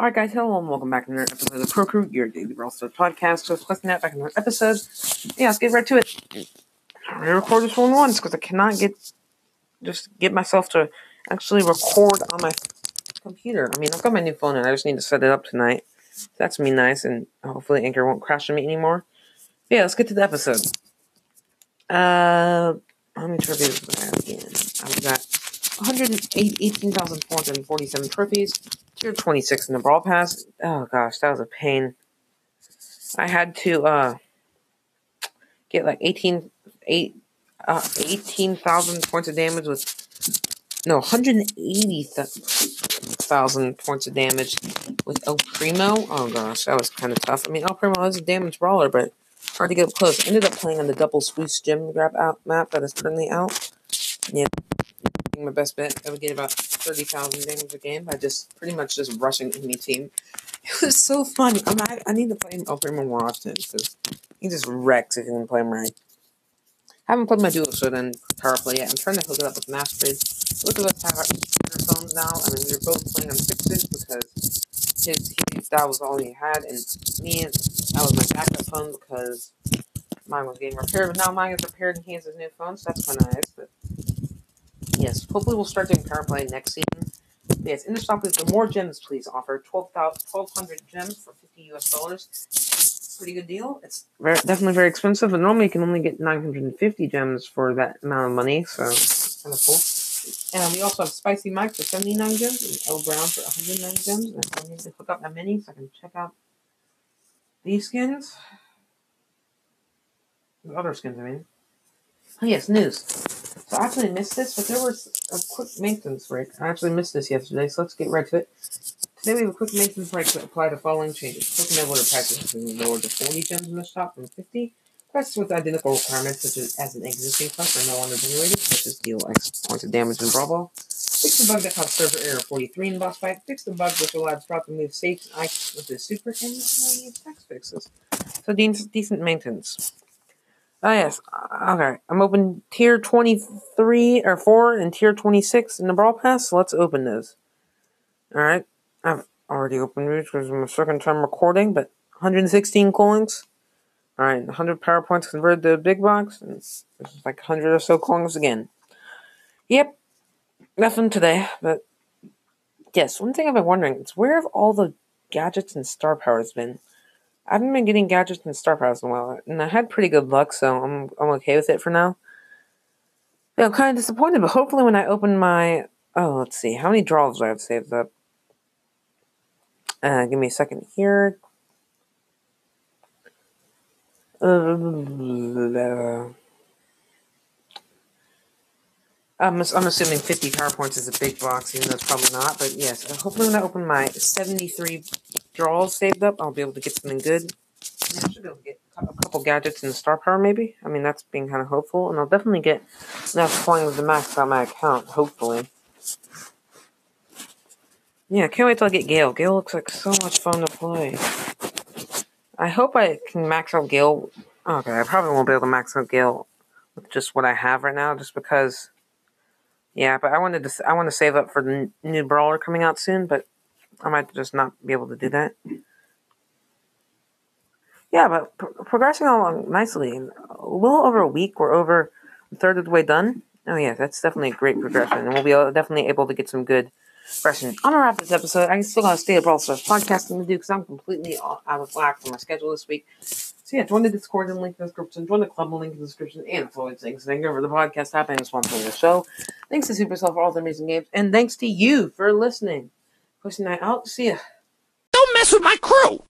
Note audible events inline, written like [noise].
Alright, guys, hello and welcome back to another episode of Pro Crew, your daily Brawl Stars podcast. So, collecting that back another episode. Yeah, let's get right to it. I'm gonna record this one once because I cannot get just get myself to actually record on my computer. I mean, I've got my new phone and I just need to set it up tonight. That's me nice, and hopefully Anchor won't crash on me anymore. But yeah, let's get to the episode. Uh, how many trophies do I have again? I've got 118,447 trophies. Tier 26 in the Brawl Pass. Oh gosh, that was a pain. I had to uh get like 18, 8, uh, 18,000 points of damage with no 180,000 points of damage with El Primo. Oh gosh, that was kind of tough. I mean, El Primo is a damage brawler, but hard to get up close. Ended up playing on the double Spruce gem grab out map that is currently out. Yeah, my best bet. I would get about 30,000 damage a game by just pretty much just rushing enemy team. [laughs] It was so fun. I'm, I, I need to play El Primo more often because he just wrecks if you can play him right. I haven't played my duo so then power play yet. I'm trying to hook it up with Mastered. Both of us have our phones now. I mean, we are both playing on sixes because his that was all he had, and me that was my backup phone because mine was getting repaired. But now mine is repaired and he has his new phone, so that's kind of nice. But yes, hopefully we'll start doing power play next season. Yes, in the shop is the more gems, please offer 1,200 gems for 50 US dollars. Pretty good deal. It's very, definitely very expensive, but normally you can only get 950 gems for that amount of money, so it's kind of cool. And we also have Spicy Mike for 79 gems and El Brown for 109 gems. And I need to hook up my mini so I can check out these skins. The other skins, I mean. Oh, yes, news. So I actually missed this, but there was a quick maintenance break. I actually missed this yesterday, so let's get right to it. Today we have a quick maintenance break to apply the following changes. Token Doubler prices has been lowered to 40 gems in the shop from 50. Quests with identical requirements, such as, as an existing quest, are no longer generated, such as deal X points of damage in Brawl. Fix the bug that caused server error 43 in boss fight. Fix the bug which allowed Sprout to move safe with the super, and text fixes. So de- decent maintenance. Oh yes, okay. I'm open tier 23 or 4 and tier 26 in the Brawl Pass, so let's open those. Alright, I've already opened these because I'm a second time recording, but 116 coins. Alright, 100 power points converted to a big box, and it's like 100 or so coins again. Yep, nothing today, but yes, one thing I've been wondering is where have all the gadgets and star powers been? I haven't been getting gadgets and star in a while, and I had pretty good luck, so I'm I'm okay with it for now. I'm kind of disappointed, but hopefully when I open my oh, let's see, how many draws do I have saved up? Uh, give me a second here. Uh, I'm, I'm assuming 50 power points is a big box, even though it's probably not. But yes, hopefully when I open my 73 draws saved up, I'll be able to get something good. I should be able to get a couple gadgets and star power, maybe. I mean, that's being kind of hopeful. And I'll definitely get enough coins to max out my account, hopefully. Yeah, can't wait till I get Gale. Gale looks like so much fun to play. I hope I can max out Gale. Okay, I probably won't be able to max out Gale with just what I have right now, just because yeah, but I wanted to I want to save up for the new brawler coming out soon, but I might just not be able to do that. Yeah, but pro- progressing along nicely. In a little over a week, we're over a third of the way done. Oh yeah, that's definitely a great progression, and we'll be definitely able to get some good progression. I'm gonna wrap this episode. I'm still gotta stay at Brawl Stars podcasting to do because I'm completely out of whack for my schedule this week. So yeah, join the Discord and link in the description. Join the club link in the description. And as always, thanks thank you for the podcast app and sponsoring the show. Thanks to Supercell for all the amazing games, and thanks to you for listening. Pushing that out. See ya. Don't mess with my crew.